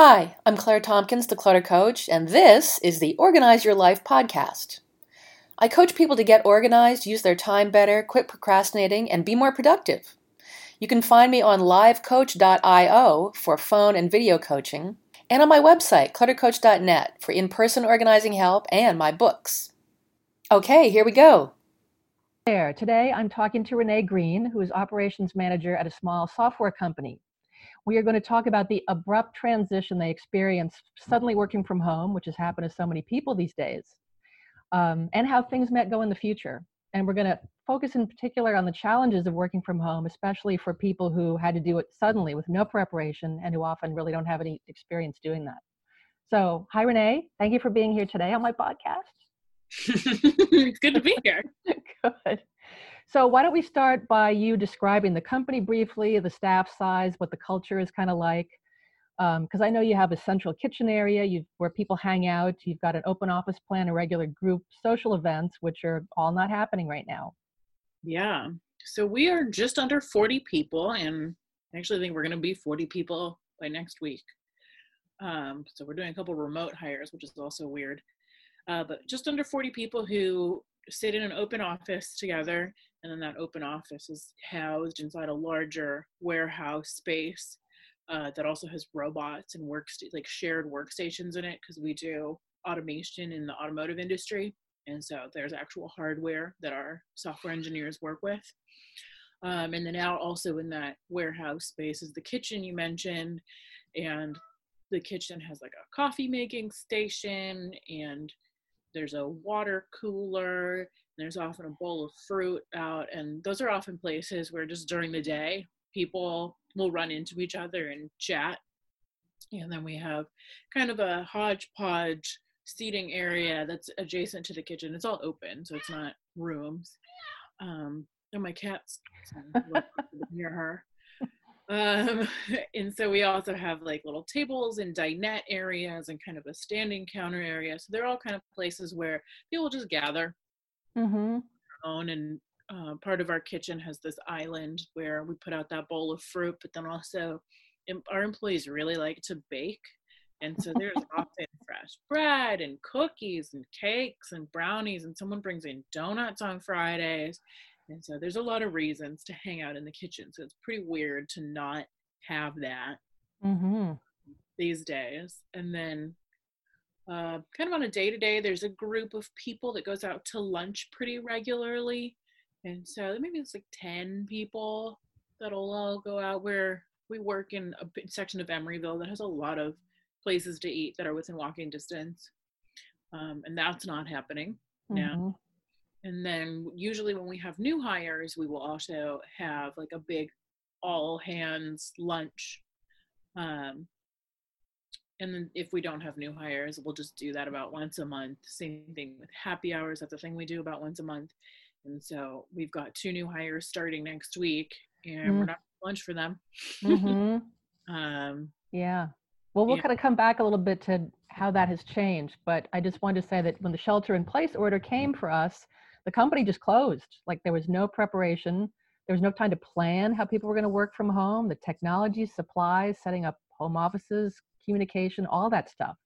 Hi, I'm Claire Tompkins, the Clutter Coach, and this is the Organize Your Life podcast. I coach people to get organized, use their time better, quit procrastinating, and be more productive. You can find me on livecoach.io for phone and video coaching, and on my website, cluttercoach.net, for in person organizing help and my books. Okay, here we go. There. Today I'm talking to Renee Green, who is operations manager at a small software company. We are going to talk about the abrupt transition they experienced suddenly working from home, which has happened to so many people these days, um, and how things might go in the future. And we're going to focus in particular on the challenges of working from home, especially for people who had to do it suddenly with no preparation and who often really don't have any experience doing that. So, hi, Renee. Thank you for being here today on my podcast. it's good to be here. good. So, why don't we start by you describing the company briefly, the staff size, what the culture is kind of like? Because um, I know you have a central kitchen area you where people hang out. You've got an open office plan, a regular group social events, which are all not happening right now. Yeah. So we are just under 40 people, and I actually think we're going to be 40 people by next week. Um, so we're doing a couple remote hires, which is also weird. Uh, but just under 40 people who sit in an open office together, and then that open office is housed inside a larger warehouse space uh, that also has robots and works like shared workstations in it because we do automation in the automotive industry. And so there's actual hardware that our software engineers work with. Um, and then out also in that warehouse space is the kitchen you mentioned. And the kitchen has like a coffee making station and there's a water cooler there's often a bowl of fruit out and those are often places where just during the day people will run into each other and chat. And then we have kind of a hodgepodge seating area that's adjacent to the kitchen. It's all open so it's not rooms. Um and my cat's near her um, and so we also have like little tables and dinette areas and kind of a standing counter area. So they're all kind of places where people just gather. Mm-hmm. Own and uh, part of our kitchen has this island where we put out that bowl of fruit, but then also our employees really like to bake. And so there's often fresh bread and cookies and cakes and brownies, and someone brings in donuts on Fridays. And so there's a lot of reasons to hang out in the kitchen. So it's pretty weird to not have that mm-hmm. these days. And then, uh, kind of on a day to day, there's a group of people that goes out to lunch pretty regularly. And so maybe it's like 10 people that'll all go out where we work in a section of Emeryville that has a lot of places to eat that are within walking distance. Um, and that's not happening mm-hmm. now. And then usually when we have new hires, we will also have like a big all hands lunch. Um, and then if we don't have new hires, we'll just do that about once a month. Same thing with happy hours. That's a thing we do about once a month. And so we've got two new hires starting next week, and mm. we're not lunch for them. Mm-hmm. um, yeah. Well, we'll yeah. kind of come back a little bit to how that has changed, but I just wanted to say that when the shelter in place order came for us, the company just closed. Like there was no preparation. There was no time to plan how people were going to work from home, the technology, supplies, setting up home offices, communication, all that stuff.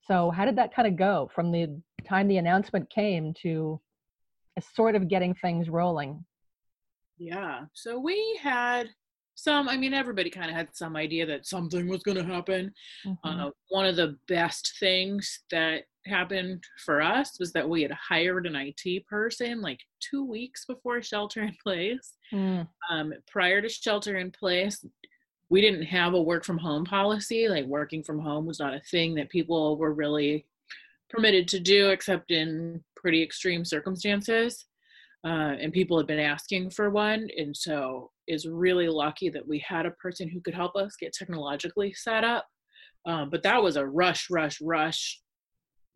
So how did that kind of go from the time the announcement came to sort of getting things rolling? Yeah. So we had some i mean everybody kind of had some idea that something was going to happen mm-hmm. uh, one of the best things that happened for us was that we had hired an it person like two weeks before shelter in place mm. um, prior to shelter in place we didn't have a work from home policy like working from home was not a thing that people were really permitted to do except in pretty extreme circumstances uh, and people had been asking for one and so is really lucky that we had a person who could help us get technologically set up um, but that was a rush rush rush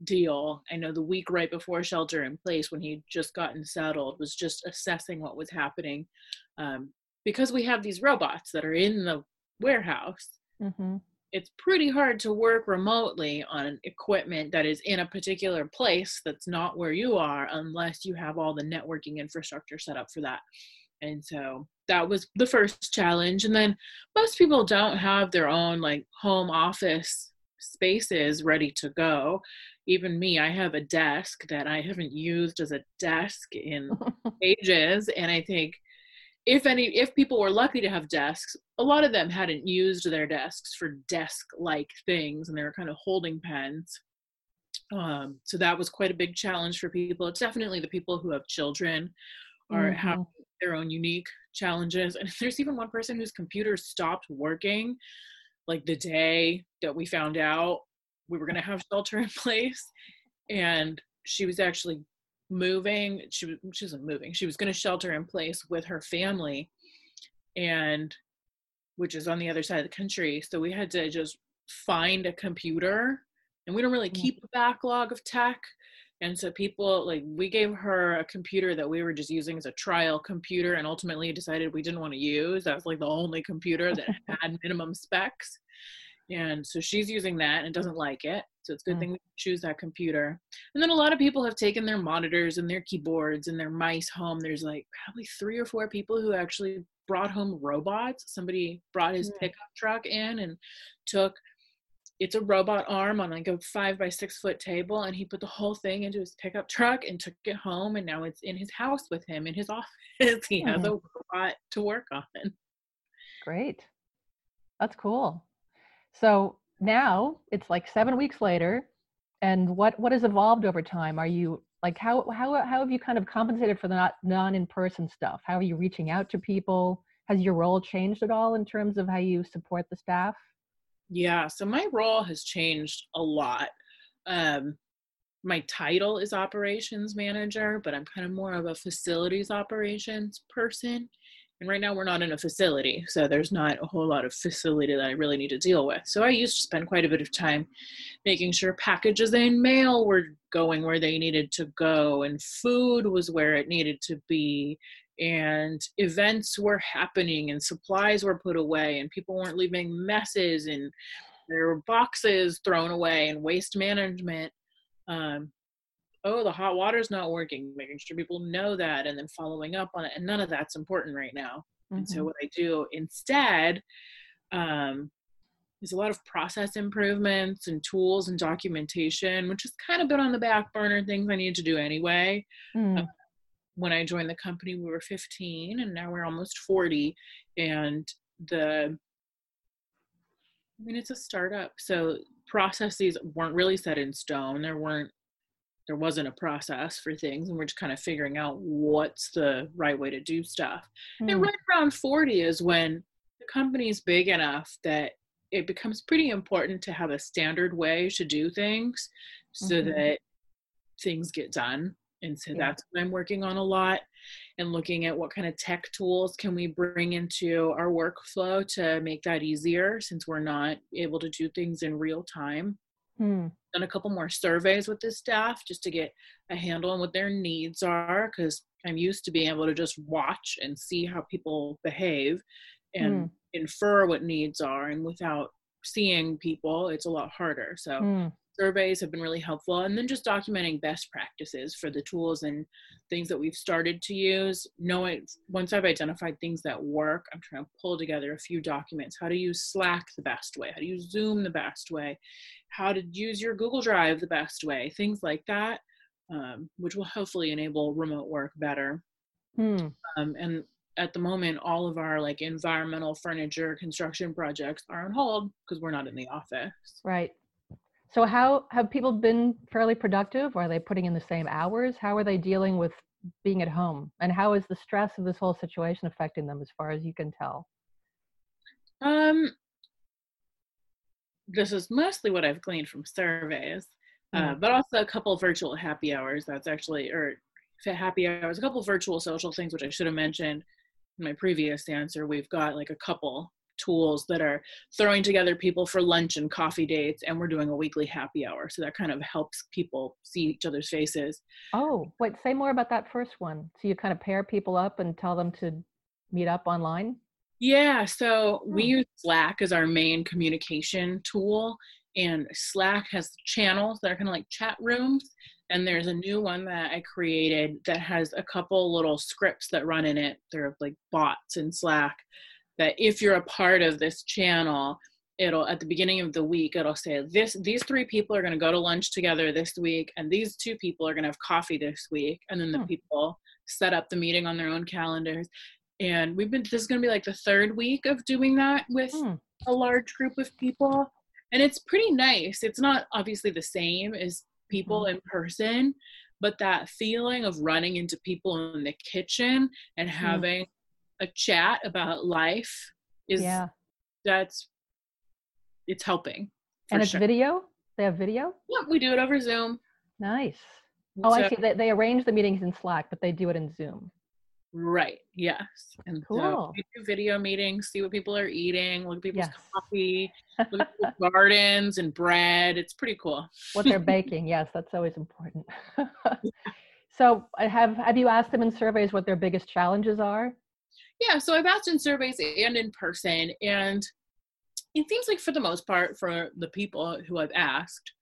deal i know the week right before shelter in place when he'd just gotten settled was just assessing what was happening um, because we have these robots that are in the warehouse mm-hmm it's pretty hard to work remotely on equipment that is in a particular place that's not where you are unless you have all the networking infrastructure set up for that. And so that was the first challenge. And then most people don't have their own like home office spaces ready to go. Even me, I have a desk that I haven't used as a desk in ages. And I think if any if people were lucky to have desks a lot of them hadn't used their desks for desk like things and they were kind of holding pens um, so that was quite a big challenge for people it's definitely the people who have children or mm-hmm. have their own unique challenges and there's even one person whose computer stopped working like the day that we found out we were going to have shelter in place. And she was actually moving she was she wasn't moving she was going to shelter in place with her family and which is on the other side of the country. So we had to just find a computer and we don't really mm. keep a backlog of tech. And so people like we gave her a computer that we were just using as a trial computer and ultimately decided we didn't want to use. That was like the only computer that had minimum specs and so she's using that and doesn't like it so it's a good mm. thing we choose that computer. And then a lot of people have taken their monitors and their keyboards and their mice home. There's like probably three or four people who actually brought home robots. Somebody brought his mm. pickup truck in and took it's a robot arm on like a five by six foot table and he put the whole thing into his pickup truck and took it home and now it's in his house with him in his office he has a robot to work on great that's cool so now it's like seven weeks later and what what has evolved over time? Are you like how how how have you kind of compensated for the not non in-person stuff? How are you reaching out to people? Has your role changed at all in terms of how you support the staff? Yeah so my role has changed a lot. Um my title is operations manager but i'm kind of more of a facilities operations person and right now we're not in a facility, so there's not a whole lot of facility that I really need to deal with. So I used to spend quite a bit of time making sure packages and mail were going where they needed to go, and food was where it needed to be, and events were happening, and supplies were put away, and people weren't leaving messes, and there were boxes thrown away, and waste management. Um, oh, the hot water's not working, making sure people know that and then following up on it. And none of that's important right now. Mm-hmm. And so mm-hmm. what I do instead um, is a lot of process improvements and tools and documentation, which has kind of been on the back burner things I need to do anyway. Mm. Uh, when I joined the company, we were 15 and now we're almost 40. And the I mean, it's a startup, so processes weren't really set in stone. There weren't there wasn't a process for things and we're just kind of figuring out what's the right way to do stuff mm. and hmm. right around 40 is when the company's big enough that it becomes pretty important to have a standard way to do things so mm-hmm. that things get done and so yeah. that's what i'm working on a lot and looking at what kind of tech tools can we bring into our workflow to make that easier since we're not able to do things in real time Hmm. Done a couple more surveys with the staff just to get a handle on what their needs are because I'm used to being able to just watch and see how people behave and hmm. infer what needs are. And without seeing people, it's a lot harder. So hmm surveys have been really helpful and then just documenting best practices for the tools and things that we've started to use. Knowing once i've identified things that work i'm trying to pull together a few documents. How to use slack the best way how to use zoom the best way how to use your google drive the best way things like that um, which will hopefully enable remote work better. Hmm. um, and at the moment all of our like environmental furniture construction projects are on hold because we're not in the office. Right so how have people been fairly productive? Are they putting in the same hours? How are they dealing with being at home? And how is the stress of this whole situation affecting them as far as you can tell? Um this is mostly what I've gleaned from surveys, uh, mm. uh, but also a couple virtual happy hours. That's actually, or happy hours, a couple virtual social things, which I should have mentioned in my previous answer. We've got like a couple tools that are throwing together people for lunch and coffee dates and we're doing a weekly happy hour. So that kind of helps people see each other's faces. Oh wait say more about that first one. So you kind of pair people up and tell them to meet up online? Yeah so we hmm. use slack as our main communication tool and slack has channels that are kind of like chat rooms and there's a new one that i created that has a couple little scripts that run in it. They're like bots in slack that if you're a part of this channel, it'll at the beginning of the week it'll say this these three people are going to go to lunch together this week and these two people are going to have coffee this week and then the Hmm. people set up the meeting on their own calendars and we've been this is going to be like the third week of doing that with Hmm. a large group of people and it's pretty nice it's not obviously the same as people Mm-hmm. in person but that feeling of running into people in the kitchen and having a chat about life is yeah. that's it's helping And it's sure. video? They have video? yeah, we do it over zoom Nice. Oh, I see. They, they arrange the meetings in Slack, but they do it in Zoom. right yes and so Cool. we do video meetings see what people are eating look at people's Yes. coffee look at people's gardens and bread it's pretty cool What they're baking. Yes, that's always important. so, have have you asked them in surveys what their biggest challenges are? Yeah, so I've asked in surveys and in person, and it seems like for the most part, for the people who I've asked,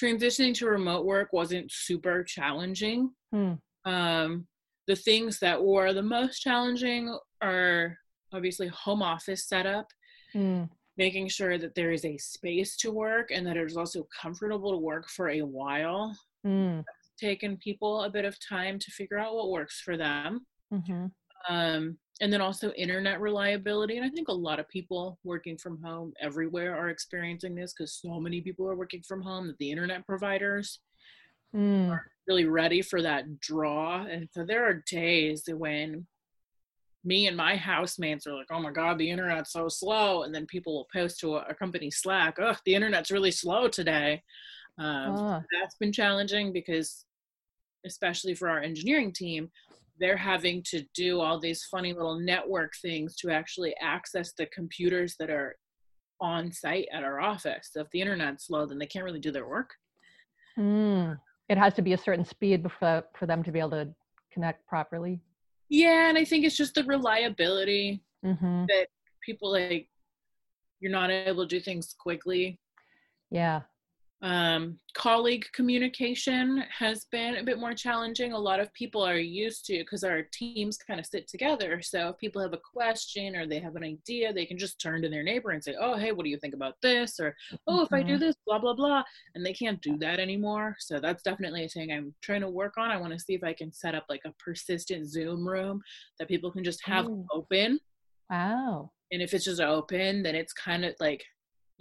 transitioning to remote work wasn't super challenging. Hmm. Um, the things that were the most challenging are obviously home office setup, Hmm. making sure that there is a space to work and that it is also comfortable to work for a while. Hmm. Taken people a bit of time to figure out what works for them. hmm um, and then also internet reliability and i think a lot of people working from home everywhere are experiencing this because so many people are working from home that the internet providers Hmm. really ready for that draw and so there are days when me and my housemates are like oh my god the internet's so slow and then people will post to a, a company slack oh the internet's really slow today um, Ah. that's been challenging because especially for our engineering team they're having to do all these funny little network things to actually access the computers that are on site at our office so if the internet's slow then they can't really do their work Hmm. It has to be a certain speed before for them to be able to connect properly. yeah and i think it's just the reliability hmm that people like you're not able to do things quickly Yeah. Um, colleague communication has been a bit more challenging. A lot of people are used to because our teams kind of sit together. So if people have a question or they have an idea, they can just turn to their neighbor and say, "Oh, hey, what do you think about this?" Or, "Oh, if I do Mhm. this, blah blah blah," and they can't do that anymore. So that's definitely a thing I'm trying to work on. I want to see if I can set up like a persistent Zoom room that people can just have Ooh. open Wow. and if it's just open then it's kind of like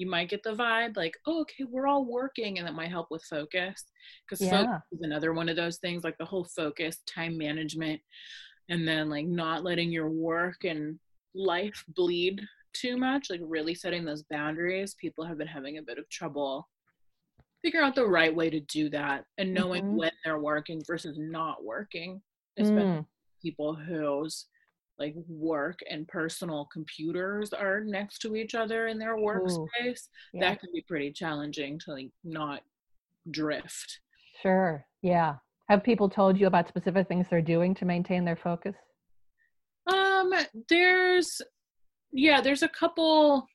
you might get the vibe like oh, okay we're all working and that might help with focus because Yeah. focus is another one of those things like the whole focus time management and then like not letting your work and life bleed too much like really setting those boundaries people have been having a bit of trouble figuring out the right way to do that and knowing Mhm. when they're working versus not working especially Mm. people whose like work and personal computers are next to each other in their workspace Yeah. that can be pretty challenging to like not drift Sure. Yeah. Have people told you about specific things they're doing to maintain their focus? um there's yeah there's a couple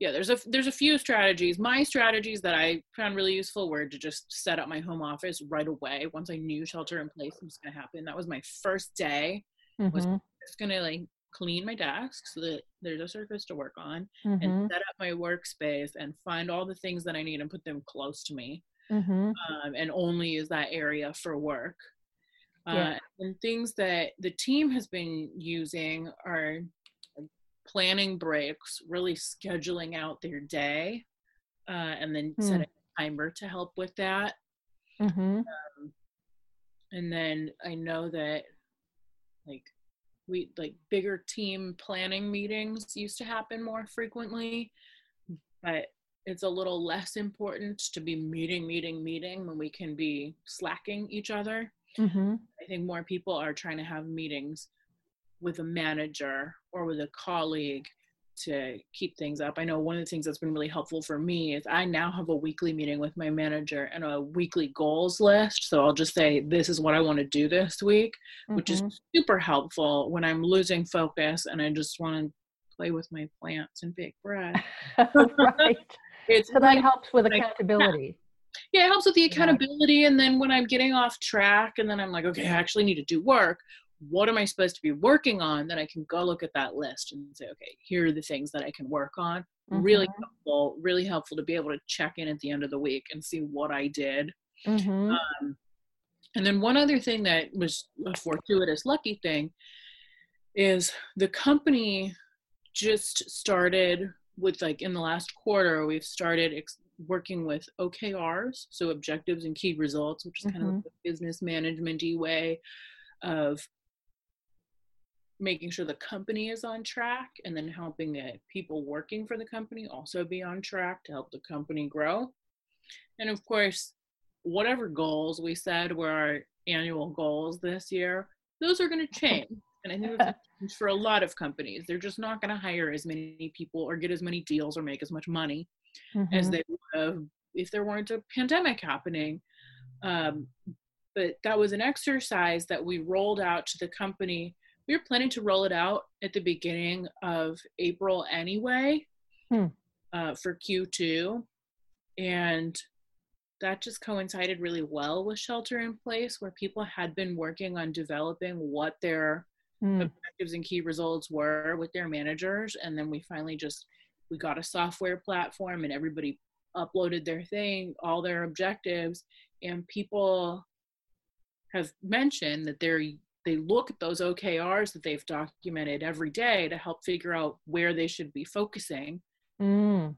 yeah there's a there's a few strategies my strategies that i found really useful were to just set up my home office right away once i knew shelter in place was going to happen that was my first day Was- Mhm. Just to like clean my desk so that there's a surface to work on Mhm. and set up my workspace and find all the things that I need and put them close to me Mhm. um, and only use that area for work. Yeah. Uh, and things that the team has been using are planning breaks, really scheduling out their day, uh, and then Hmm. setting a timer to help with that. Mhm. And then I know that like we like bigger team planning meetings used to happen more frequently, but it's a little less important to be meeting, meeting, meeting when we can be slacking each other. Mhm. I think more people are trying to have meetings with a manager or with a colleague to keep things up. I know one of the things that's been really helpful for me is I now have a weekly meeting with my manager and a weekly goals list. So I'll just say, this is what I want to do this week, which Mhm. is super helpful when I'm losing focus and I just want to play with my plants and bake bread. right. It's So that really helps with accountability. yeah, it helps with the accountability. And then when I'm getting off track, and then I'm like, okay, I actually need to do work. What am I supposed to be working on, then I can go look at that list and say, okay, here are the things that I can work on. Mm-hmm. Really helpful, really helpful to be able to check in at the end of the week and see what I did. Mm-hmm. Um, and then one other thing that was a fortuitous lucky thing is the company just started with like in the last quarter we've started ex- working with okrs so objectives and key results which is mm-hmm. kind of like mm-hmm. the business management way of making sure the company is on track and then helping the people working for the company also be on track to help the company grow and of course whatever goals we said were our annual goals this year those are going to change and I think that's for a lot of companies. They're just not going to hire as many people or get as many deals or make as much money mm-hmm. as they would have if there weren't a pandemic happening. Um, but that was an exercise that we rolled out to the company. We were planning to roll it out at the beginning of April anyway hmm. uh, for Q2. And that just coincided really well with shelter in place where people had been working on developing what their mm. objectives and key results were with their managers and then we finally just we got a software platform and everybody uploaded their thing all their objectives and people have mentioned that they're they look at those okrs that they've documented every day to help figure out where they should be focusing mm.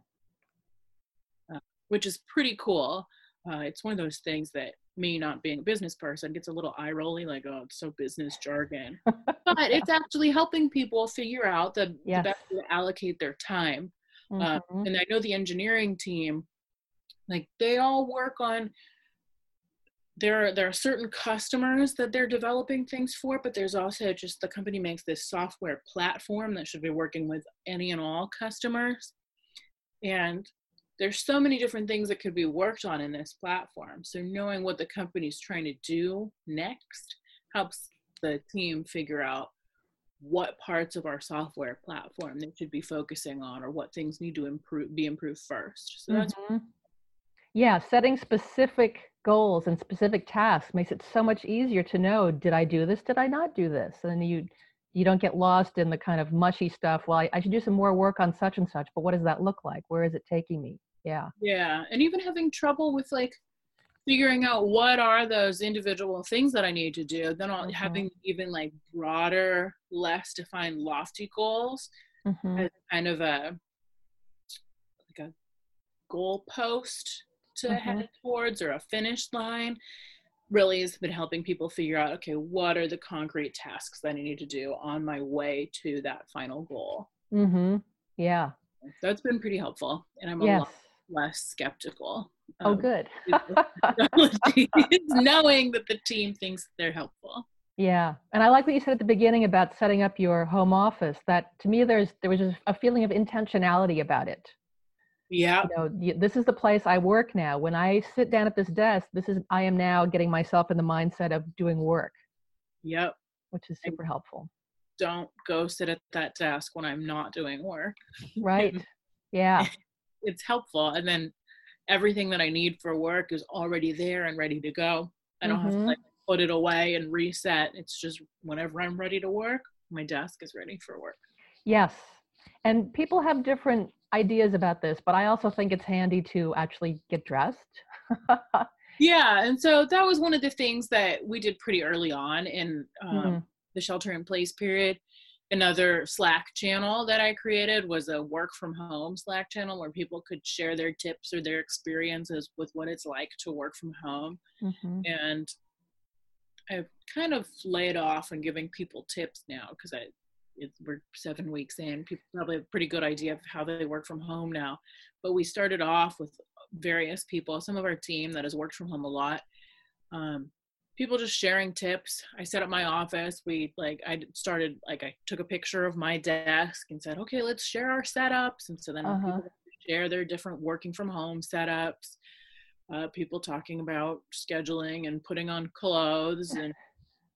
uh, which is pretty cool uh, it's one of those things that me not being a business person gets a little eye rolly like oh it's so business jargon but it's actually helping people figure out the, yes. the best way to allocate their time uh, mm-hmm. uh, and i know the engineering team like they all work on there are there are certain customers that they're developing things for but there's also just the company makes this software platform that should be working with any and all customers and there's so many different things that could be worked on in this platform. So knowing what the company's trying to do next helps the team figure out what parts of our software platform they should be focusing on or what things need to improve be improved first. So that's mm-hmm. yeah, setting specific goals and specific tasks makes it so much easier to know did I do this? Did I not do this? And you you don't get lost in the kind of mushy stuff. Well, I, I should do some more work on such and such, but what does that look like? Where is it taking me? yeah yeah and even having trouble with like figuring out what are those individual things that i need to do then mm-hmm. having even like broader less defined lofty goals mm-hmm. as kind of a like a goal post to mm-hmm. head towards or a finish line really has been helping people figure out okay what are the concrete tasks that i need to do on my way to that final goal mm-hmm yeah that's been pretty helpful and i'm a yes. lot less skeptical. Oh, good. knowing that the team thinks they're helpful. Yeah, and I like what you said at the beginning about setting up your home office. That to me, there's there was a feeling of intentionality about it. Yeah. You know, this is the place I work now. When I sit down at this desk, this is I am now getting myself in the mindset of doing work. Yep. Which is super I helpful. Don't go sit at that desk when I'm not doing work. Right. Yeah it's helpful and then everything that i need for work is already there and ready to go i don't mm-hmm. have to mm-hmm. like put it away and reset it's just whenever i'm ready to work my desk is ready for work yes and people have different ideas about this but i also think it's handy to actually get dressed yeah and so that was one of the things that we did pretty early on in um, mm-hmm. the shelter in place period another Slack channel that I created was a work from home Slack channel where people could share their tips or their experiences with what it's like to work from home. Mm-hmm. And I've kind of laid off on giving people tips now because I we're seven weeks in. People probably have a pretty good idea of how they work from home now. But we started off with various people, some of our team that has worked from home a lot. Um, people just sharing tips. I set up my office. We like I started like I took a picture of my desk and said, okay, let's share our setups. And so then uh-huh. people share their different working from home setups. Uh, people talking about scheduling and putting on clothes and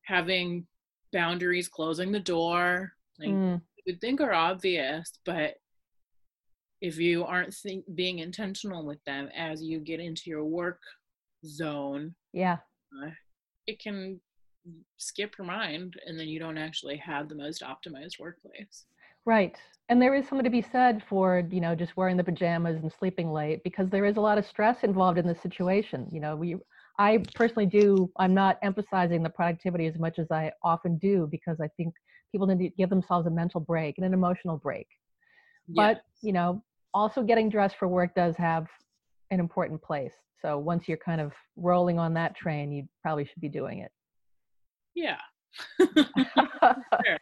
having boundaries, closing the door. Like mm. you would think are obvious, but if you aren't think, being intentional with them as you get into your work zone, yeah, uh, it can skip your mind and then you don't actually have the most optimized workplace. Right. And there is something to be said for, you know, just wearing the pajamas and sleeping late because there is a lot of stress involved in this situation. You know, we I personally do I'm not emphasizing the productivity as much as I often do because I think people need to give themselves a mental break and an emotional break. Yes. But, you know, also getting dressed for work does have an important place. So once you're kind of rolling on that train, you probably should be doing it. Yeah. sure.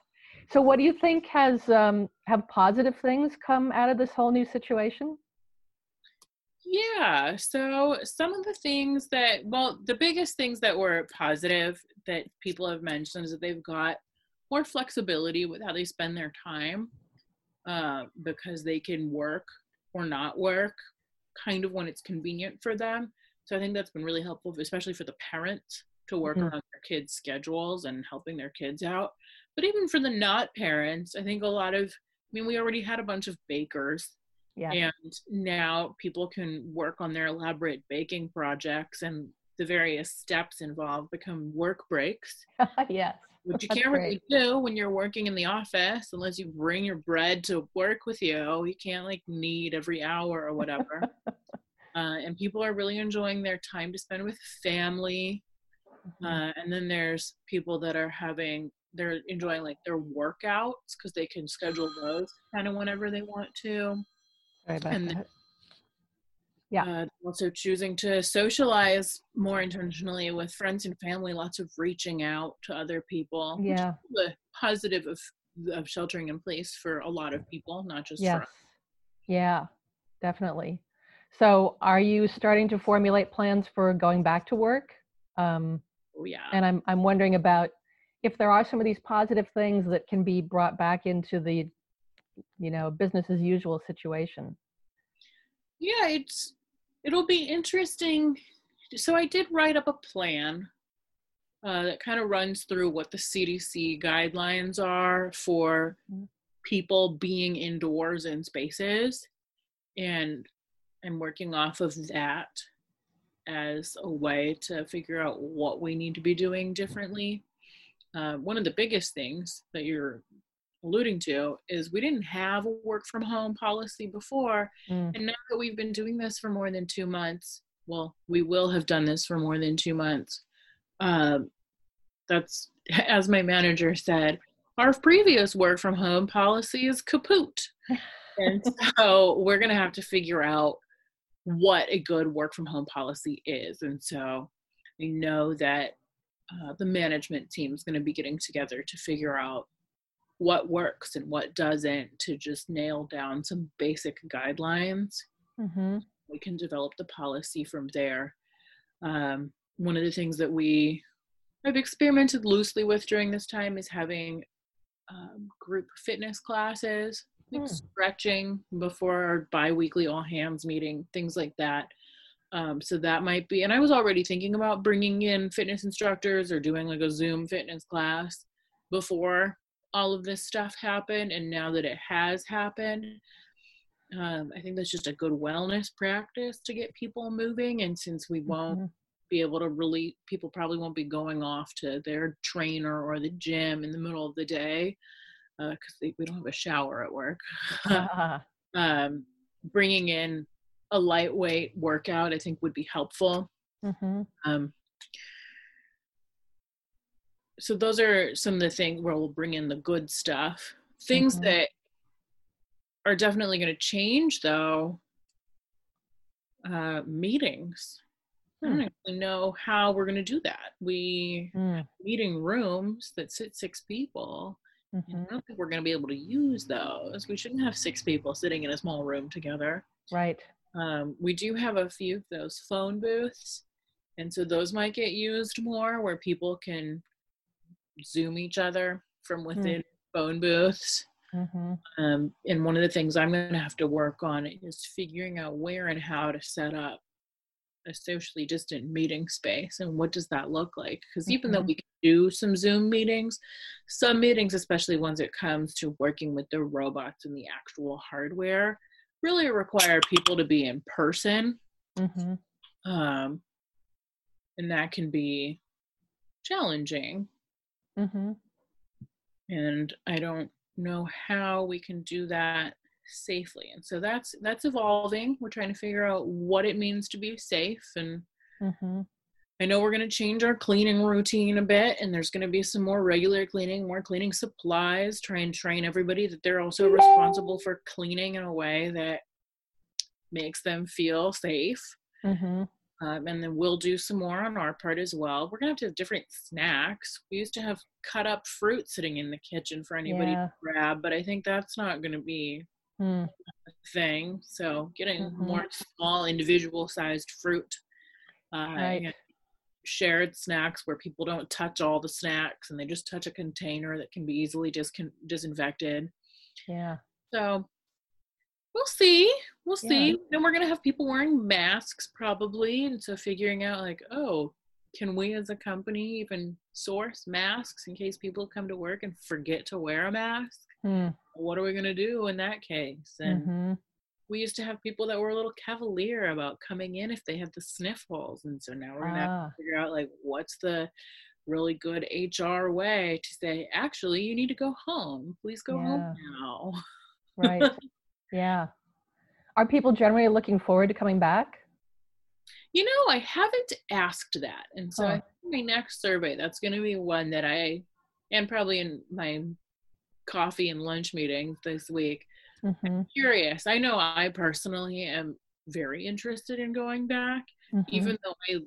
So, what do you think has um, have positive things come out of this whole new situation? Yeah. So, some of the things that, well, the biggest things that were positive that people have mentioned is that they've got more flexibility with how they spend their time uh, because they can work or not work kind of when it's convenient for them. So, I think that's been really helpful, especially for the parents to work mm-hmm. around their kids' schedules and helping their kids out. But even for the not parents, I think a lot of, I mean, we already had a bunch of bakers. Yeah. And now people can work on their elaborate baking projects and the various steps involved become work breaks. yes. Which you can't really do when you're working in the office unless you bring your bread to work with you. You can't like knead every hour or whatever. uh, and people are really enjoying their time to spend with family. Mm-hmm. Uh, and then there's people that are having they're enjoying like their workouts because they can schedule those kind of whenever they want to. And that. Yeah. Uh, also choosing to socialize more intentionally with friends and family. Lots of reaching out to other people. Yeah. The positive of of sheltering in place for a lot of people, not just yes. Yeah, definitely. So, are you starting to formulate plans for going back to work? Um, oh, yeah. And I'm I'm wondering about if there are some of these positive things that can be brought back into the you know business as usual situation yeah it's it'll be interesting. So i did write up a plan uh, that kind of runs through what the cdc guidelines are for mm-hmm. people being indoors in spaces. And i'm working off of that as a way to figure out what we need to be doing differently. Uh, one of the biggest things that you're alluding to is we didn't have a work from home policy before. Mm. And now that we've been doing this for more than two months, well, we will have done this for more than two months. Uh, that's, as my manager said, our previous work from home policy is kaput. and so we're going to have to figure out what a good work from home policy is. And so I know that uh, the management team is going to be getting together to figure out what works and what doesn't to just nail down some basic guidelines. Mm-hmm. We can develop the policy from there. Um, one of the things that we have experimented loosely with during this time is having um, group fitness classes, like mm. stretching before our bi-weekly all hands meeting, things like that. Um, so that might be, and I was already thinking about bringing in fitness instructors or doing like a Zoom fitness class before all of this stuff happened. And now that it has happened, um, I think that's just a good wellness practice to get people moving. And since we won't mm-hmm. be able to really, people probably won't be going off to their trainer or the gym in the middle of the day because uh, we don't have a shower at work. um, bringing in a lightweight workout, I think would be helpful. Mm-hmm. Um, so those are some of the things where we'll bring in the good stuff. Things mm-hmm. that are definitely going to change, though. Uh, meetings. I don't hmm. actually know how we're going to do that. We mm. meeting rooms that sit six people. Mm-hmm. I don't think we're going to be able to use those. We shouldn't have six people sitting in a small room together. Right. Um, we do have a few of those phone booths, and so those might get used more where people can Zoom each other from hmm. within mm. phone booths. Mm-hmm. Um, and one of the things I'm going to have to work on is figuring out where and how to set up a socially distant meeting space and what does that look like because mm-hmm. even though mm-hmm. we can do some zoom meetings some meetings especially ones it comes to working with the robots and the actual hardware really require people to be in person. Mm-hmm. Um, and that can be challenging. Mm-hmm. And I don't know how we can do that safely. And so that's that's evolving. We're trying to figure out what it means to be safe and Mm-hmm. I know we're going to change our cleaning routine a bit, and there's going to be some more regular cleaning, more cleaning supplies. Try and train everybody that they're also responsible for cleaning in a way that makes them feel safe. Mm-hmm. Um, and then we'll do some more on our part as well. We're going to have to have different snacks. We used to have cut up fruit sitting in the kitchen for anybody Yeah. to grab, but I think that's not going to be Mm. a thing. So getting Mhm. more small individual sized fruit uh, Right. shared snacks where people don't touch all the snacks and they just touch a container that can be easily discon- disinfected. Yeah. So we'll see. We'll Yeah. see. Then we're gonna have people wearing masks probably, and so figuring out like, oh, can we as a company even source masks in case people come to work and forget to wear a mask? Mm. What are we gonna do in that case? And Mm-hmm. we used to have people that were a little cavalier about coming in if they had the sniffles, and so now we're gonna have Ah. to figure out like what's the really good HR way to say, actually, you need to go home. Please go home now. Right. yeah. Are people generally looking forward to coming back? You know, I haven't asked that. And so I think my next survey, that's going to be one that I, and probably in my coffee and lunch meetings this week, Mm-hmm. curious. I know I personally am very interested in going back, Mm-hmm. even though I,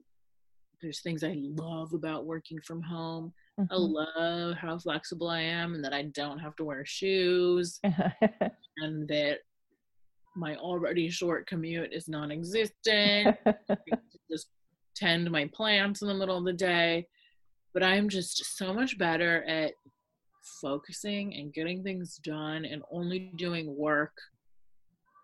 there's things I love about working from home. I Mm-hmm. love how flexible I am and that I don't have to wear shoes and that my already short commute is non existent. just tend my plants in the middle of the day. But I'm just so much better at focusing and getting things done and only doing work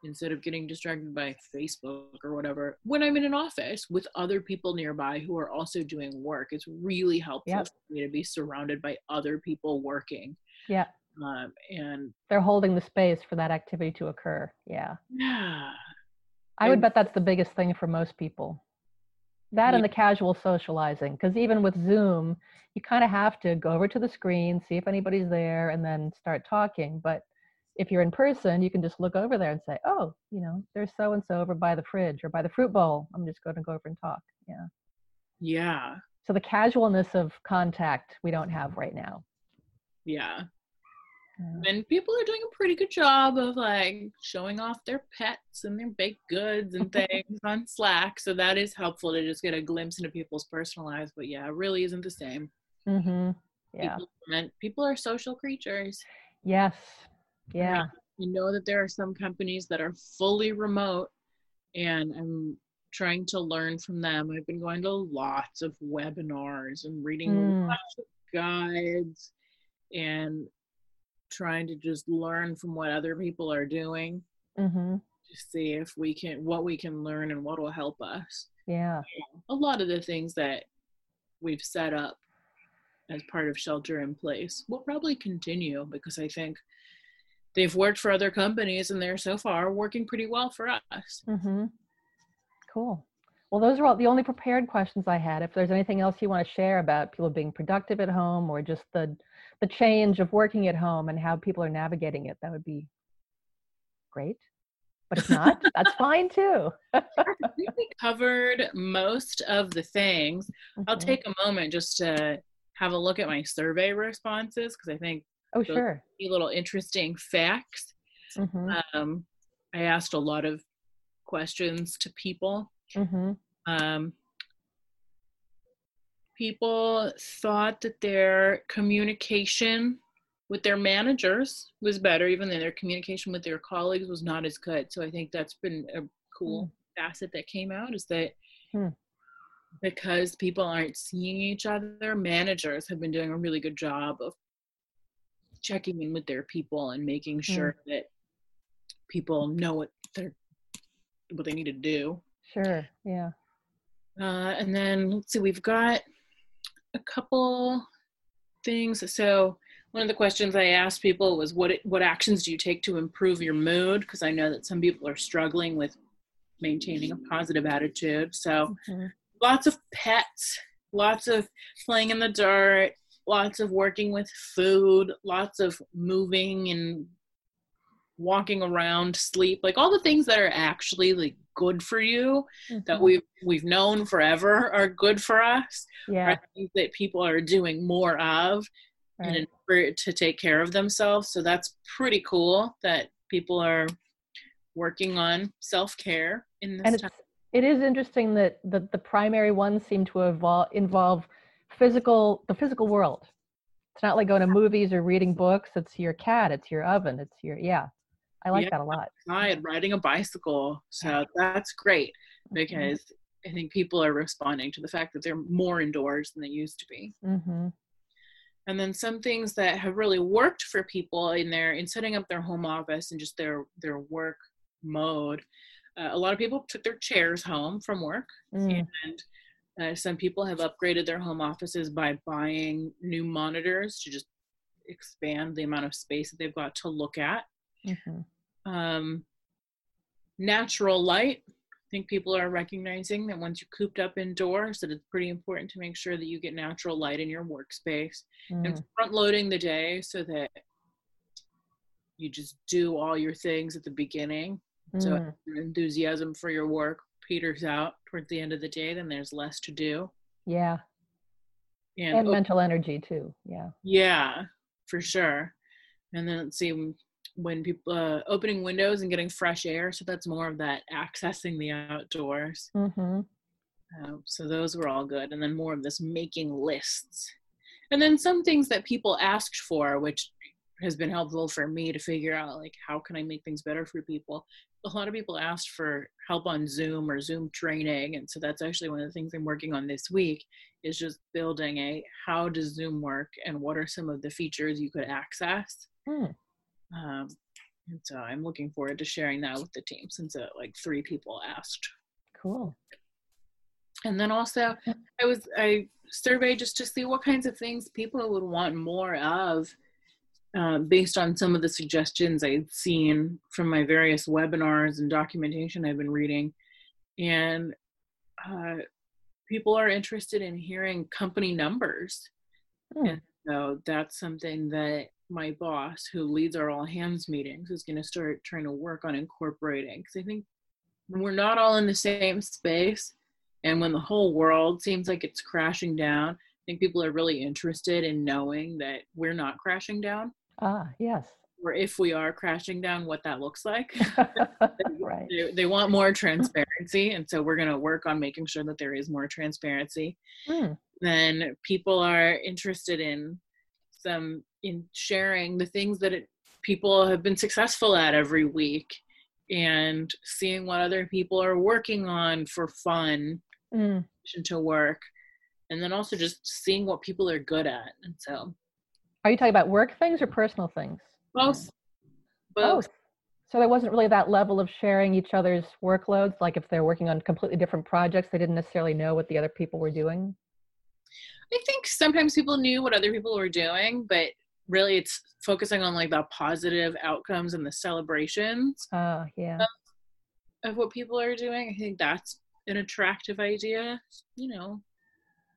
instead of getting distracted by Facebook or whatever when I'm in an office with other people nearby who are also doing work. It's really helpful Yep. for me to be surrounded by other people working. yeah. Um, and They're holding the space for that activity to occur. Yeah. yeah, I would And- bet that's the biggest thing for most people. That and the casual socializing, because even with Zoom, you kind of have to go over to the screen, see if anybody's there, and then start talking. But if you're in person, you can just look over there and say, "Oh, you know, there's so and so over by the fridge or by the fruit bowl. I'm just going to go over and talk." Yeah. yeah, So the casualness of contact we don't have right now. yeah. And people are doing a pretty good job of like showing off their pets and their baked goods and things on Slack. So that is helpful to just get a glimpse into people's personal lives. But yeah, it really isn't the same. Mm-hmm. Yeah. People, meant, people are social creatures. Yes. Yeah. I know that there are some companies that are fully remote, and I'm trying to learn from them. I've been going to lots of webinars and reading Mm. lots of guides and trying to just learn from what other people are doing Mm-hmm. to see if we can what we can learn and what will help us Yeah. a lot of the things that we've set up as part of shelter in place will probably continue because i think they've worked for other companies and they're so far working pretty well for us Mm-hmm. Cool. Well, those are all the only prepared questions I had. If there's anything else you want to share about people being productive at home or just the the change of working at home and how people are navigating it, that would be great. But if not, that's fine too. I think we covered most of the things i'll Mhm. take a moment just to have a look at my survey responses because i think Oh, sure. a little interesting facts Mm-hmm. um, i asked a lot of questions to people Mm-hmm. um, people thought that their communication with their managers was better, even though their communication with their colleagues was not as good. So I think that's been a cool facet that came out is that Hmm. because people aren't seeing each other, managers have been doing a really good job of checking in with their people and making sure that people know what they're what they need to do. Sure. Yeah. Uh, and then let's see, we've got a couple things. So one of the questions I asked people was, "What what actions do you take to improve your mood?" Because I know that some people are struggling with maintaining a positive attitude. So Mhm. lots of pets lots of playing in the dirt, lots of working with food, lots of moving and walking around, sleep, like all the things that are actually like good for you mm-hmm. that we've we've known forever are good for us. Yeah. things that people are doing more of right. in order to take care of themselves. So that's pretty cool that people are working on self-care in this and time. It is interesting that the, the primary ones seem to evolve, involve physical the physical world. It's not like going to movies or reading books. It's your cat. It's your oven. It's your yeah. I like yeah, that a lot. Outside, riding a bicycle. So that's great mm-hmm. because mm-hmm. I think people are responding to the fact that they're more indoors than they used to be. Mm-hmm. And then some things that have really worked for people in their in setting up their home office and just their their work mode. Uh, a lot of people took their chairs home from work, mm. and uh, some people have upgraded their home offices by buying new monitors to just expand the amount of space that they've got to look at. Mm-hmm. Um, natural light. I think people are recognizing that once you're cooped up indoors, that it's pretty important to make sure that you get natural light in your workspace mm. and front loading the day so that you just do all your things at the beginning. Mm. So enthusiasm for your work peters out towards the end of the day, then there's less to do. Yeah. And, and mental energy too. Yeah. Yeah, for sure. And then let's see when people uh, opening windows and getting fresh air. So that's more of that accessing the outdoors. Mm-hmm. Uh, so those were all good. And then more of this making lists. And then some things that people asked for, which has been helpful for me to figure out like how can I make things better for people. A lot of people asked for help on Zoom or Zoom training, and so that's actually one of the things I'm working on this week is just building a how does Zoom work and what are some of the features you could access. Hmm. Um, and so I'm looking forward to sharing that with the team since uh, like three people asked. Cool. And then also, I was I surveyed just to see what kinds of things people would want more of, uh, based on some of the suggestions I'd seen from my various webinars and documentation I've been reading, and uh, people are interested in hearing company numbers, hmm. and so that's something that my boss who leads our all hands meetings is going to start trying to work on incorporating because i think when we're not all in the same space and when the whole world seems like it's crashing down i think people are really interested in knowing that we're not crashing down. Ah yes. Or if we are crashing down what that looks like. Right. They, they, want more transparency and so we're going to work on making sure that there is more transparency. Mm. then people are interested in some in sharing the things that it, people have been successful at every week and seeing what other people are working on for fun mm. to work. And then also just seeing what people are good at. And so are you talking about work things or personal things? Both. Both, both. so there wasn't really that level of sharing each other's workloads like if they're working on completely different projects they didn't necessarily know what the other people were doing? I think sometimes people knew what other people were doing, but really it's focusing on like the positive outcomes and the celebrations. Oh, yeah. Of, of what people are doing. I think that's an attractive idea. You know,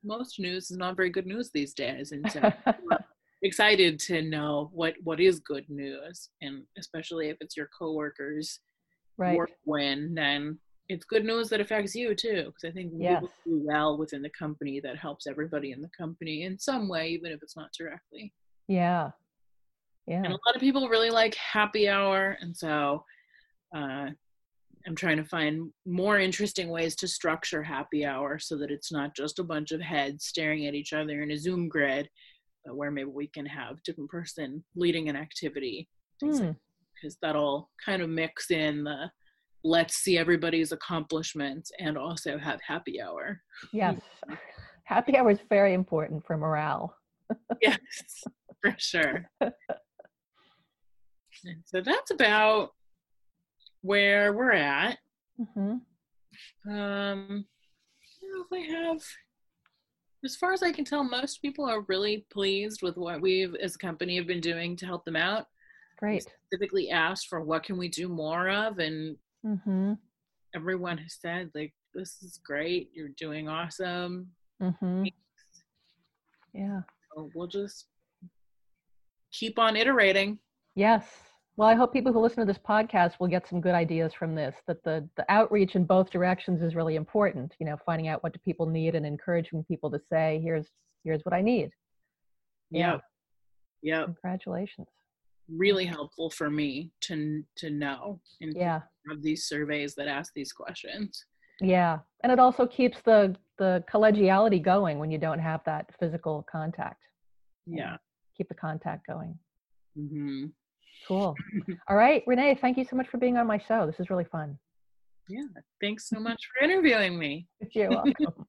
most news is not very good news these days. And so excited to know what what is good news and especially if it's your coworkers right. work win then it's good news that affects you too because i think yes. we do well within the company that helps everybody in the company in some way even if it's not directly yeah yeah and a lot of people really like happy hour and so uh, i'm trying to find more interesting ways to structure happy hour so that it's not just a bunch of heads staring at each other in a zoom grid but where maybe we can have different person leading an activity because mm. that'll kind of mix in the let's see everybody's accomplishments and also have happy hour. Yes. happy hour is very important for morale. yes, for sure. so that's about where we're at. Mm-hmm. Um, I if I have, as far as I can tell, most people are really pleased with what we've, as a company, have been doing to help them out. Great. We specifically asked for what can we do more of, and Mm-hmm. Everyone has said like this is great. You're doing awesome. Mm-hmm. Yeah. So we'll just keep on iterating. Yes. Well, I hope people who listen to this podcast will get some good ideas from this. That the the outreach in both directions is really important. You know, finding out what do people need and encouraging people to say, "Here's here's what I need." Yeah. Yep. Congratulations. Really helpful for me to to know and Yeah. have these surveys that ask these questions. Yeah. And it also keeps the the collegiality going when you don't have that physical contact. Yeah. Keep the contact going. hmm Cool. All right, Renee, thank you so much for being on my show. This is really fun. Yeah. Thanks so much for interviewing me. You're welcome.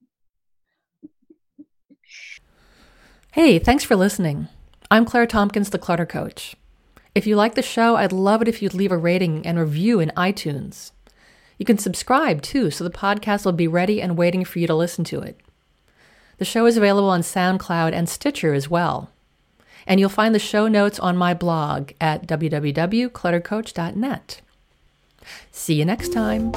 Hey, thanks for listening. I'm Claire Tompkins, the Clutter Coach. If you like the show, I'd love it if you'd leave a rating and review in iTunes. You can subscribe too, so the podcast will be ready and waiting for you to listen to it. The show is available on SoundCloud and Stitcher as well. And you'll find the show notes on my blog at www.cluttercoach.net. See you next time.